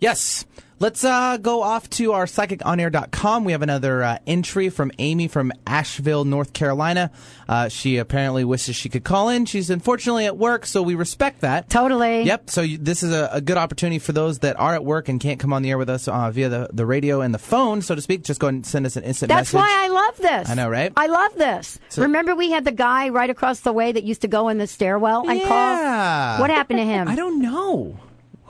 Yes. Let's uh, go off to our psychiconair.com. We have another uh, entry from Amy from Asheville, North Carolina. Uh, she apparently wishes she could call in. She's unfortunately at work, so we respect that. Totally. Yep. So you, this is a, a good opportunity for those that are at work and can't come on the air with us uh, via the, the radio and the phone, so to speak. Just go ahead and send us an instant That's message. why I love this. I know, right? I love this. So- Remember, we had the guy right across the way that used to go in the stairwell and Yeah. call. What happened to him? I don't know.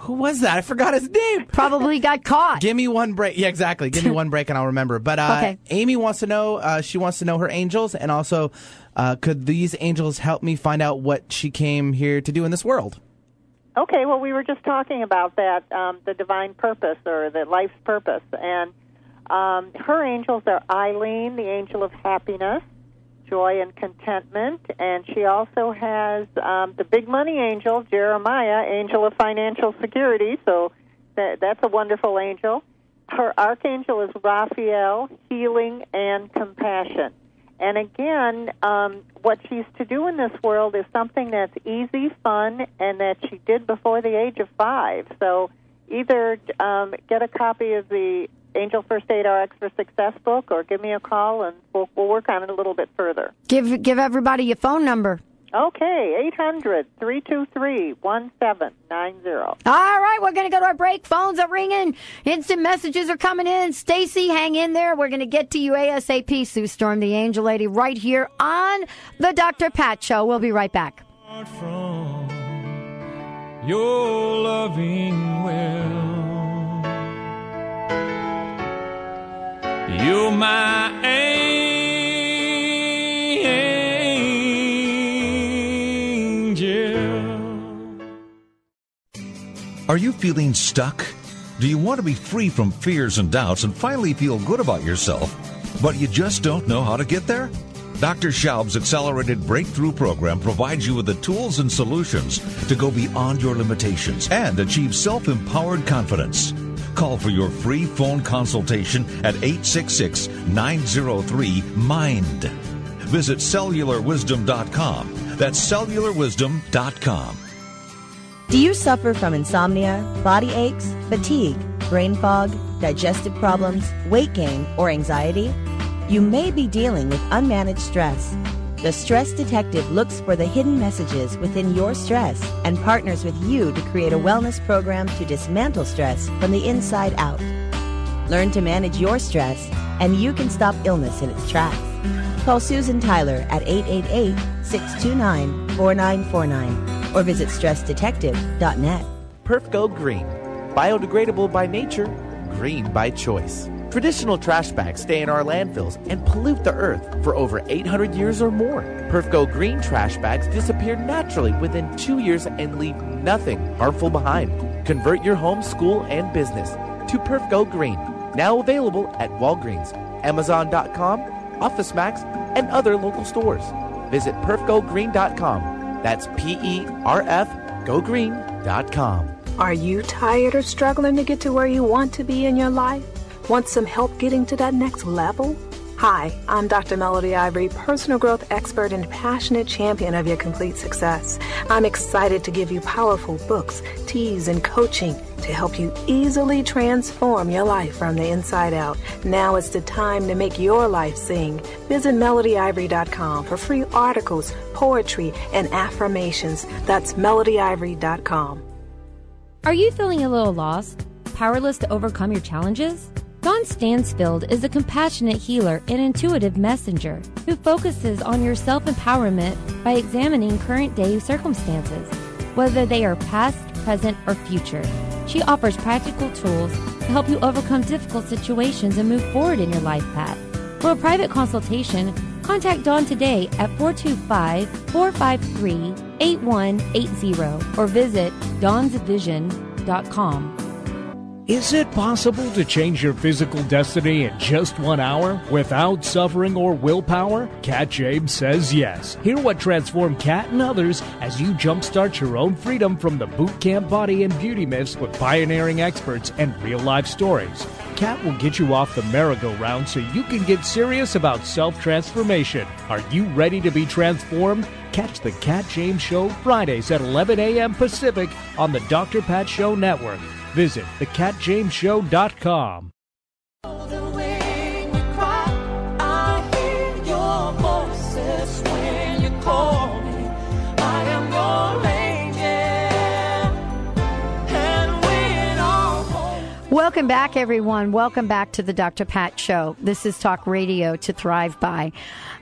Who was that? I forgot his name. Probably got caught. Give me one break. Yeah, exactly. Give me one break and I'll remember. But uh, Okay. Amy wants to know. Uh, she wants to know her angels, and also, uh, could these angels help me find out what she came here to do in this world? Okay, well, we were just talking about that, um, the divine purpose or the life's purpose. And um, her angels are Eileen, the angel of happiness, joy, and contentment. And she also has um, the big money angel, Jeremiah, angel of financial security. So that, that's a wonderful angel. Her archangel is Raphael, healing and compassion. And again, um, what she's to do in this world is something that's easy, fun, and that she did before the age of five. So either um, get a copy of the Angel First Aid RX for Success book or give me a call and we'll, we'll work on it a little bit further. Give give everybody your phone number. Okay, 800 323 1790. All right, we're going to go to our break. Phones are ringing. Instant messages are coming in. Stacy, hang in there. We're going to get to you ASAP. Sue Storm, the Angel Lady, right here on the Dr. Pat Show. We'll be right back. your loving will. You're my angel. Are you feeling stuck? Do you want to be free from fears and doubts and finally feel good about yourself, but you just don't know how to get there? Dr. Schaub's accelerated breakthrough program provides you with the tools and solutions to go beyond your limitations and achieve self empowered confidence. Call for your free phone consultation at 866 903 MIND. Visit cellularwisdom.com. That's cellularwisdom.com. Do you suffer from insomnia, body aches, fatigue, brain fog, digestive problems, weight gain, or anxiety? You may be dealing with unmanaged stress. The Stress Detective looks for the hidden messages within your stress and partners with you to create a wellness program to dismantle stress from the inside out. Learn to manage your stress, and you can stop illness in its tracks. Call Susan Tyler at 888 629 4949 or visit stressdetective.net. Perf Go Green. Biodegradable by nature, green by choice. Traditional trash bags stay in our landfills and pollute the earth for over 800 years or more. Perfgo Green trash bags disappear naturally within two years and leave nothing harmful behind. Convert your home, school, and business to Perfgo Green. Now available at Walgreens, Amazon.com, OfficeMax, and other local stores. Visit perfgogreen.com. That's P E R F gogreen.com. Are you tired or struggling to get to where you want to be in your life? Want some help getting to that next level? Hi, I'm Dr. Melody Ivory, personal growth expert and passionate champion of your complete success. I'm excited to give you powerful books, teas, and coaching to help you easily transform your life from the inside out. Now is the time to make your life sing. Visit melodyivory.com for free articles, poetry, and affirmations. That's melodyivory.com. Are you feeling a little lost? Powerless to overcome your challenges? Dawn Stansfield is a compassionate healer and intuitive messenger who focuses on your self empowerment by examining current day circumstances, whether they are past, present, or future. She offers practical tools to help you overcome difficult situations and move forward in your life path. For a private consultation, contact Dawn today at 425 453 8180 or visit dawnsvision.com. Is it possible to change your physical destiny in just one hour without suffering or willpower? Kat James says yes. Hear what transformed Kat and others as you jumpstart your own freedom from the boot camp body and beauty myths with pioneering experts and real life stories. Kat will get you off the merry-go-round so you can get serious about self transformation. Are you ready to be transformed? Catch the Kat James Show Fridays at 11 a.m. Pacific on the Dr. Pat Show Network. Visit thecatjamesshow.com. Welcome back, everyone. Welcome back to the Dr. Pat Show. This is Talk Radio to Thrive By.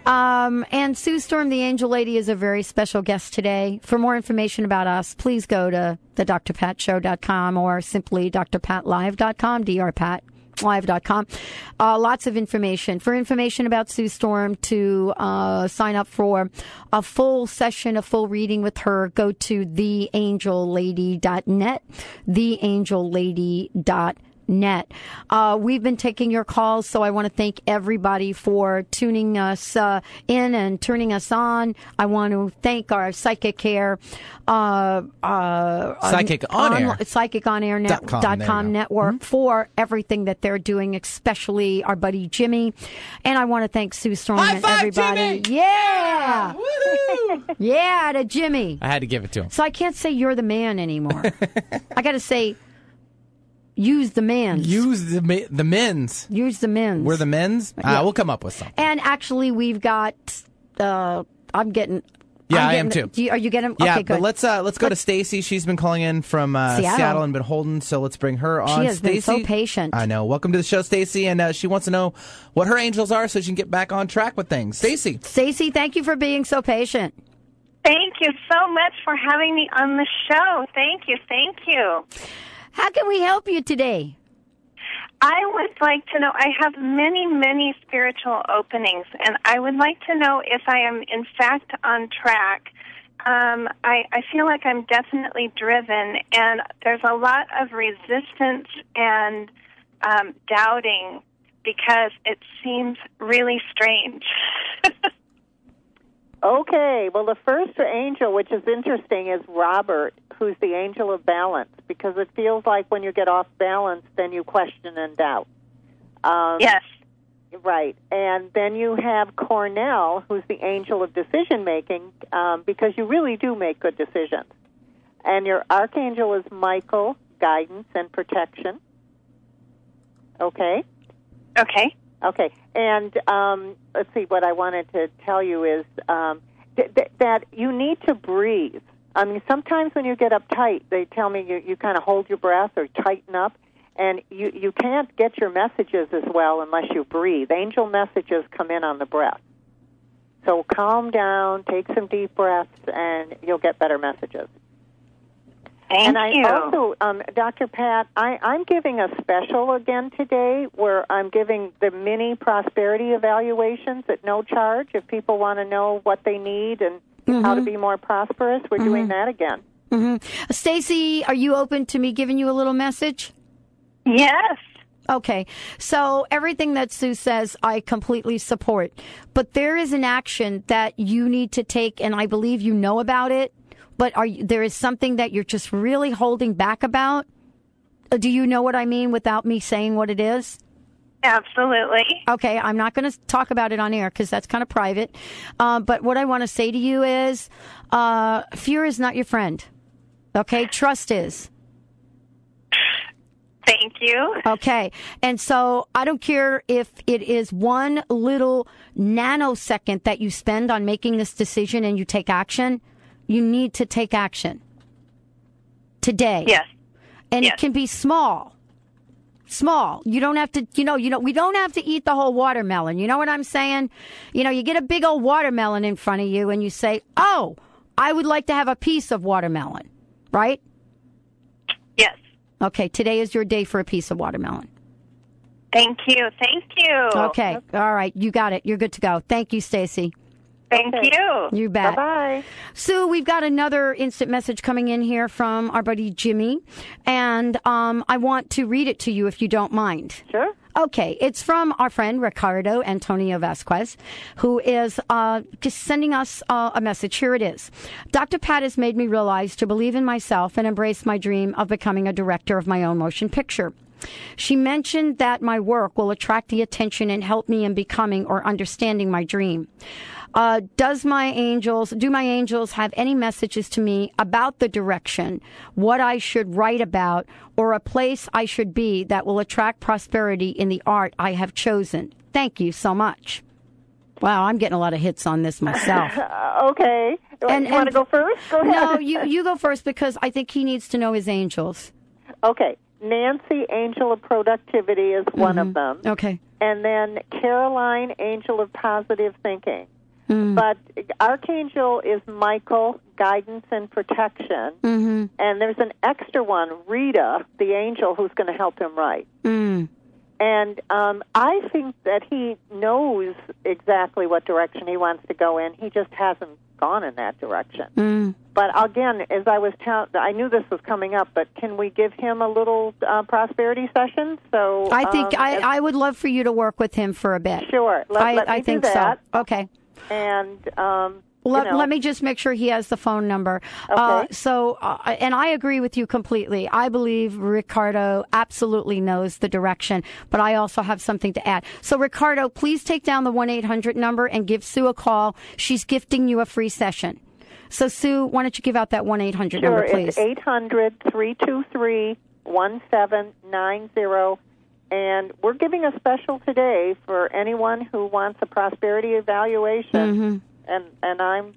Um, and Sue Storm, the Angel Lady, is a very special guest today. For more information about us, please go to the drpatshow.com or simply drpatlive.com, drpat live.com. Uh, lots of information. For information about Sue Storm, to uh, sign up for a full session, a full reading with her, go to theangellady.net, theangellady.net net. Uh, we've been taking your calls, so I want to thank everybody for tuning us uh, in and turning us on. I want to thank our psychic care, uh, uh, Psychic on air. psychic on air net, Dot com. dot com network for everything that they're doing, especially our buddy Jimmy. And I want to thank Sue Storm and everybody. Yeah, yeah, to Jimmy. I had to give it to him. So I can't say you're the man anymore. I got to say, use the man. Use the mi- the men's. Use the men's. We're the men's. Yeah. Uh, we'll come up with something. And actually, we've got. Uh, I'm getting. Yeah, I'm I am too. You, are you getting? Yeah, okay, good. but let's uh, let's go to Stacy. She's been calling in from uh, Seattle. Seattle. and been holding, so let's bring her on. She has been so patient. I know. Welcome to the show, Stacy, and uh, she wants to know what her angels are so she can get back on track with things. Stacy, Stacy, thank you for being so patient. Thank you so much for having me on the show. Thank you, thank you. How can we help you today? I would like to know, I have many, many spiritual openings, and I would like to know if I am in fact on track. Um, I, I feel like I'm definitely driven, and there's a lot of resistance and um, doubting because it seems really strange. Okay, well, the first angel, which is interesting, is Robert, who's the angel of balance, because it feels like when you get off balance, then you question and doubt. Um, yes. Right. And then you have Cornell, who's the angel of decision making, um, because you really do make good decisions. And your archangel is Michael, guidance and protection. Okay. Okay. Okay. And um, let's see, what I wanted to tell you is um, th- th- that you need to breathe. I mean, sometimes when you get uptight, they tell me you, you kind of hold your breath or tighten up, and you, you can't get your messages as well unless you breathe. Angel messages come in on the breath. So calm down, take some deep breaths, and you'll get better messages. Thank and I you. also, um, Dr. Pat, I, I'm giving a special again today where I'm giving the mini prosperity evaluations at no charge. If people want to know what they need and how to be more prosperous, we're doing that again. hmm Stacy, are you open to me giving you a little message? Yes. Okay. So everything that Sue says, I completely support. But there is an action that you need to take, and I believe you know about it. But are you, there is something that you're just really holding back about? Uh, Do you know what I mean without me saying what it is? Absolutely. Okay, I'm not going to talk about it on air because that's kind of private. Uh, but what I want to say to you is uh, fear is not your friend. Okay, trust is. Thank you. Okay. And so I don't care if it is one little nanosecond that you spend on making this decision and you take action, you need to take action today. Yes. And Yes. it can be small. Small. You don't have to, you know, you know, we don't have to eat the whole watermelon. You know what I'm saying? You know, you get a big old watermelon in front of you and you say, "Oh, I would like to have a piece of watermelon." Right? Yes. Okay, today is your day for a piece of watermelon. Thank you. Thank you. Okay. All right. You got it. You're good to go. Thank you, Stacy. Thank you. You bet. Bye. Sue, we've got another instant message coming in here from our buddy Jimmy, and um, I want to read it to you if you don't mind. Sure. Okay, it's from our friend Ricardo Antonio Vasquez, who is uh, just sending us uh, a message. Here it is. Dr. Pat has made me realize to believe in myself and embrace my dream of becoming a director of my own motion picture. She mentioned that my work will attract the attention and help me in becoming or understanding my dream. Uh, does my angels, do my angels have any messages to me about the direction, what I should write about, or a place I should be that will attract prosperity in the art I have chosen? Thank you so much. Wow, I'm getting a lot of hits on this myself. okay. And- you want to go first? Go ahead. No, you, you go first because I think he needs to know his angels. Okay. Nancy, Angel of Productivity, is one of them. Okay. And then Caroline, Angel of Positive Thinking. Mm. But Archangel is Michael, Guidance and Protection. Mm-hmm. And there's an extra one, Rita, the angel who's going to help him write. Mm. And um, I think that he knows exactly what direction he wants to go in. He just hasn't gone in that direction. Mm. But again, as I was telling, I knew this was coming up. But can we give him a little uh, prosperity session? So I think um, I, as- I would love for you to work with him for a bit. Sure. Let- I, let I think that. so. Okay. And um, let, let, me just make sure he has the phone number. Uh, okay. Uh, so, uh, and I agree with you completely. I believe Ricardo absolutely knows the direction, but I also have something to add. So, Ricardo, please take down the 1 800 number and give Sue a call. She's gifting you a free session. So, Sue, why don't you give out that 1 800 sure, number, please? It's 800 323 1790 and we're giving a special today for anyone who wants a prosperity evaluation. Mm-hmm. And and I'm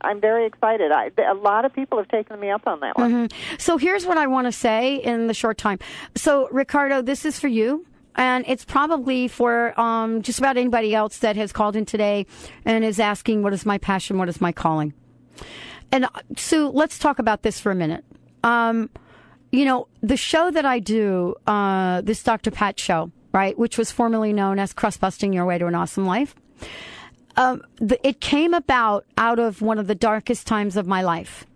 I'm very excited. I, a lot of people have taken me up on that one. Mhm. So here's what I want to say in the short time. So Ricardo, this is for you. And it's probably for um, just about anybody else that has called in today and is asking, what is my passion? What is my calling? And uh, Sue, let's talk about this for a minute. Um, you know, the show that I do, uh, this Dr. Pat show, right, which was formerly known as Crust Busting Your Way to an Awesome Life, um, the, it came about out of one of the darkest times of my life.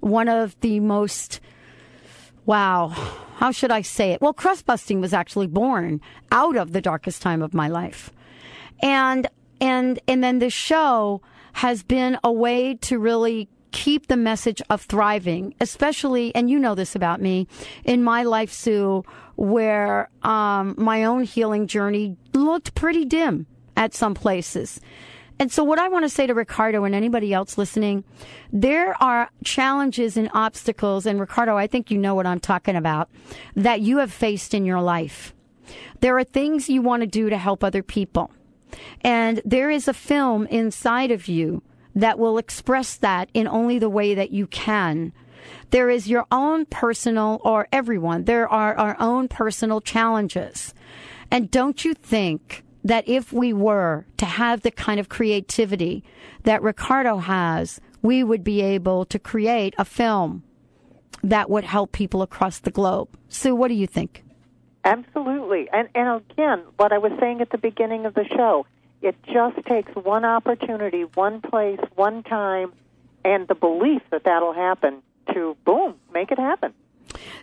One of the most, wow, how should I say it? Well, crust busting was actually born out of the darkest time of my life. And, and, and then this show has been a way to really keep the message of thriving, especially, and you know this about me, in my life, Sue, where um, my own healing journey looked pretty dim at some places. And so, what I want to say to Ricardo and anybody else listening, there are challenges and obstacles, and Ricardo, I think you know what I'm talking about, that you have faced in your life. There are things you want to do to help other people. And there is a film inside of you that will express that in only the way that you can. There is your own personal, or everyone, there are our own personal challenges. And don't you think that if we were to have the kind of creativity that Ricardo has, we would be able to create a film that would help people across the globe? Sue, what do you think? Absolutely. And and again, what I was saying at the beginning of the show, it just takes one opportunity, one place, one time, and the belief that that'll happen to boom, make it happen.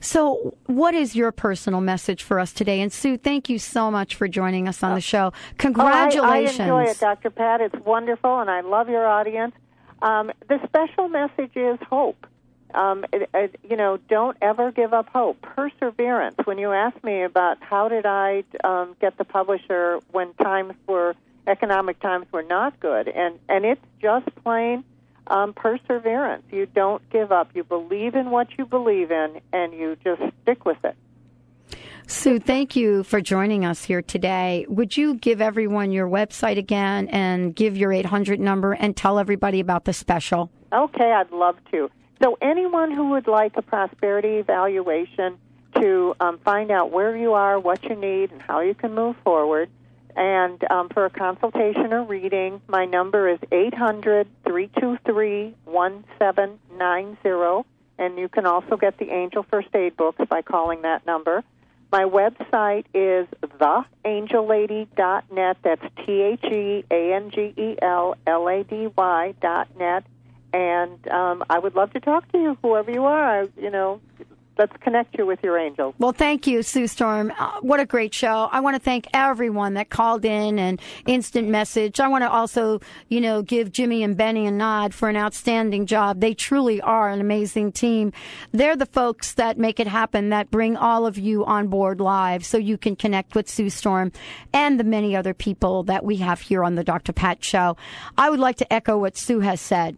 So, what is your personal message for us today? And Sue, thank you so much for joining us on the show. Congratulations. Oh, I, I enjoy it, Dr. Pat. It's wonderful, and I love your audience. Um, the special message is hope. Um, it, it, you know, don't ever give up hope. Perseverance. When you asked me about how did I um, get the publisher when times were economic times were not good, and and it's just plain um, perseverance. You don't give up. You believe in what you believe in, and you just stick with it. Sue, thank you for joining us here today. Would you give everyone your website again and give your 800 number and tell everybody about the special? Okay, I'd love to. So, anyone who would like a prosperity evaluation to um, find out where you are, what you need, and how you can move forward, and um, for a consultation or reading, my number is eight hundred three two three one seven nine zero, and you can also get the Angel First Aid books by calling that number. My website is theangellady.net. That's T H E A N G E L L A D Y dot net. And um, I would love to talk to you, whoever you are. You know, let's connect you with your angels. Well, thank you, Sue Storm. Uh, what a great show. I want to thank everyone that called in and instant message. I want to also, you know, give Jimmy and Benny a nod for an outstanding job. They truly are an amazing team. They're the folks that make it happen, that bring all of you on board live so you can connect with Sue Storm and the many other people that we have here on the Dr. Pat Show. I would like to echo what Sue has said.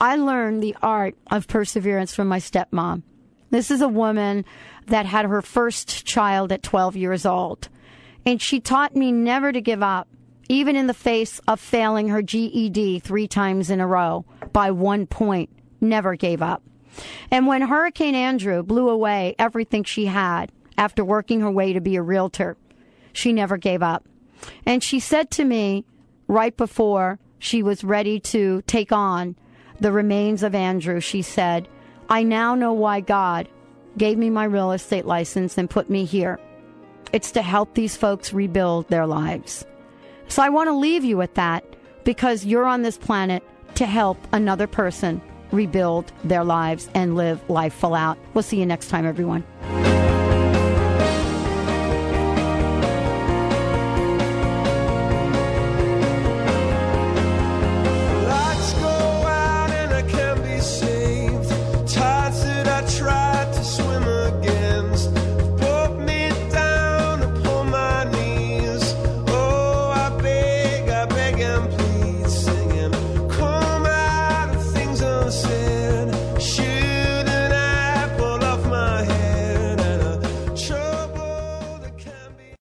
I learned the art of perseverance from my stepmom. This is a woman that had her first child at 12 years old. And she taught me never to give up, even in the face of failing her GED three times in a row by one point. Never gave up. And when Hurricane Andrew blew away everything she had after working her way to be a realtor, she never gave up. And she said to me right before she was ready to take on the remains of Andrew, she said, I now know why God gave me my real estate license and put me here. It's to help these folks rebuild their lives. So I want to leave you with that because you're on this planet to help another person rebuild their lives and live life full out. We'll see you next time, everyone.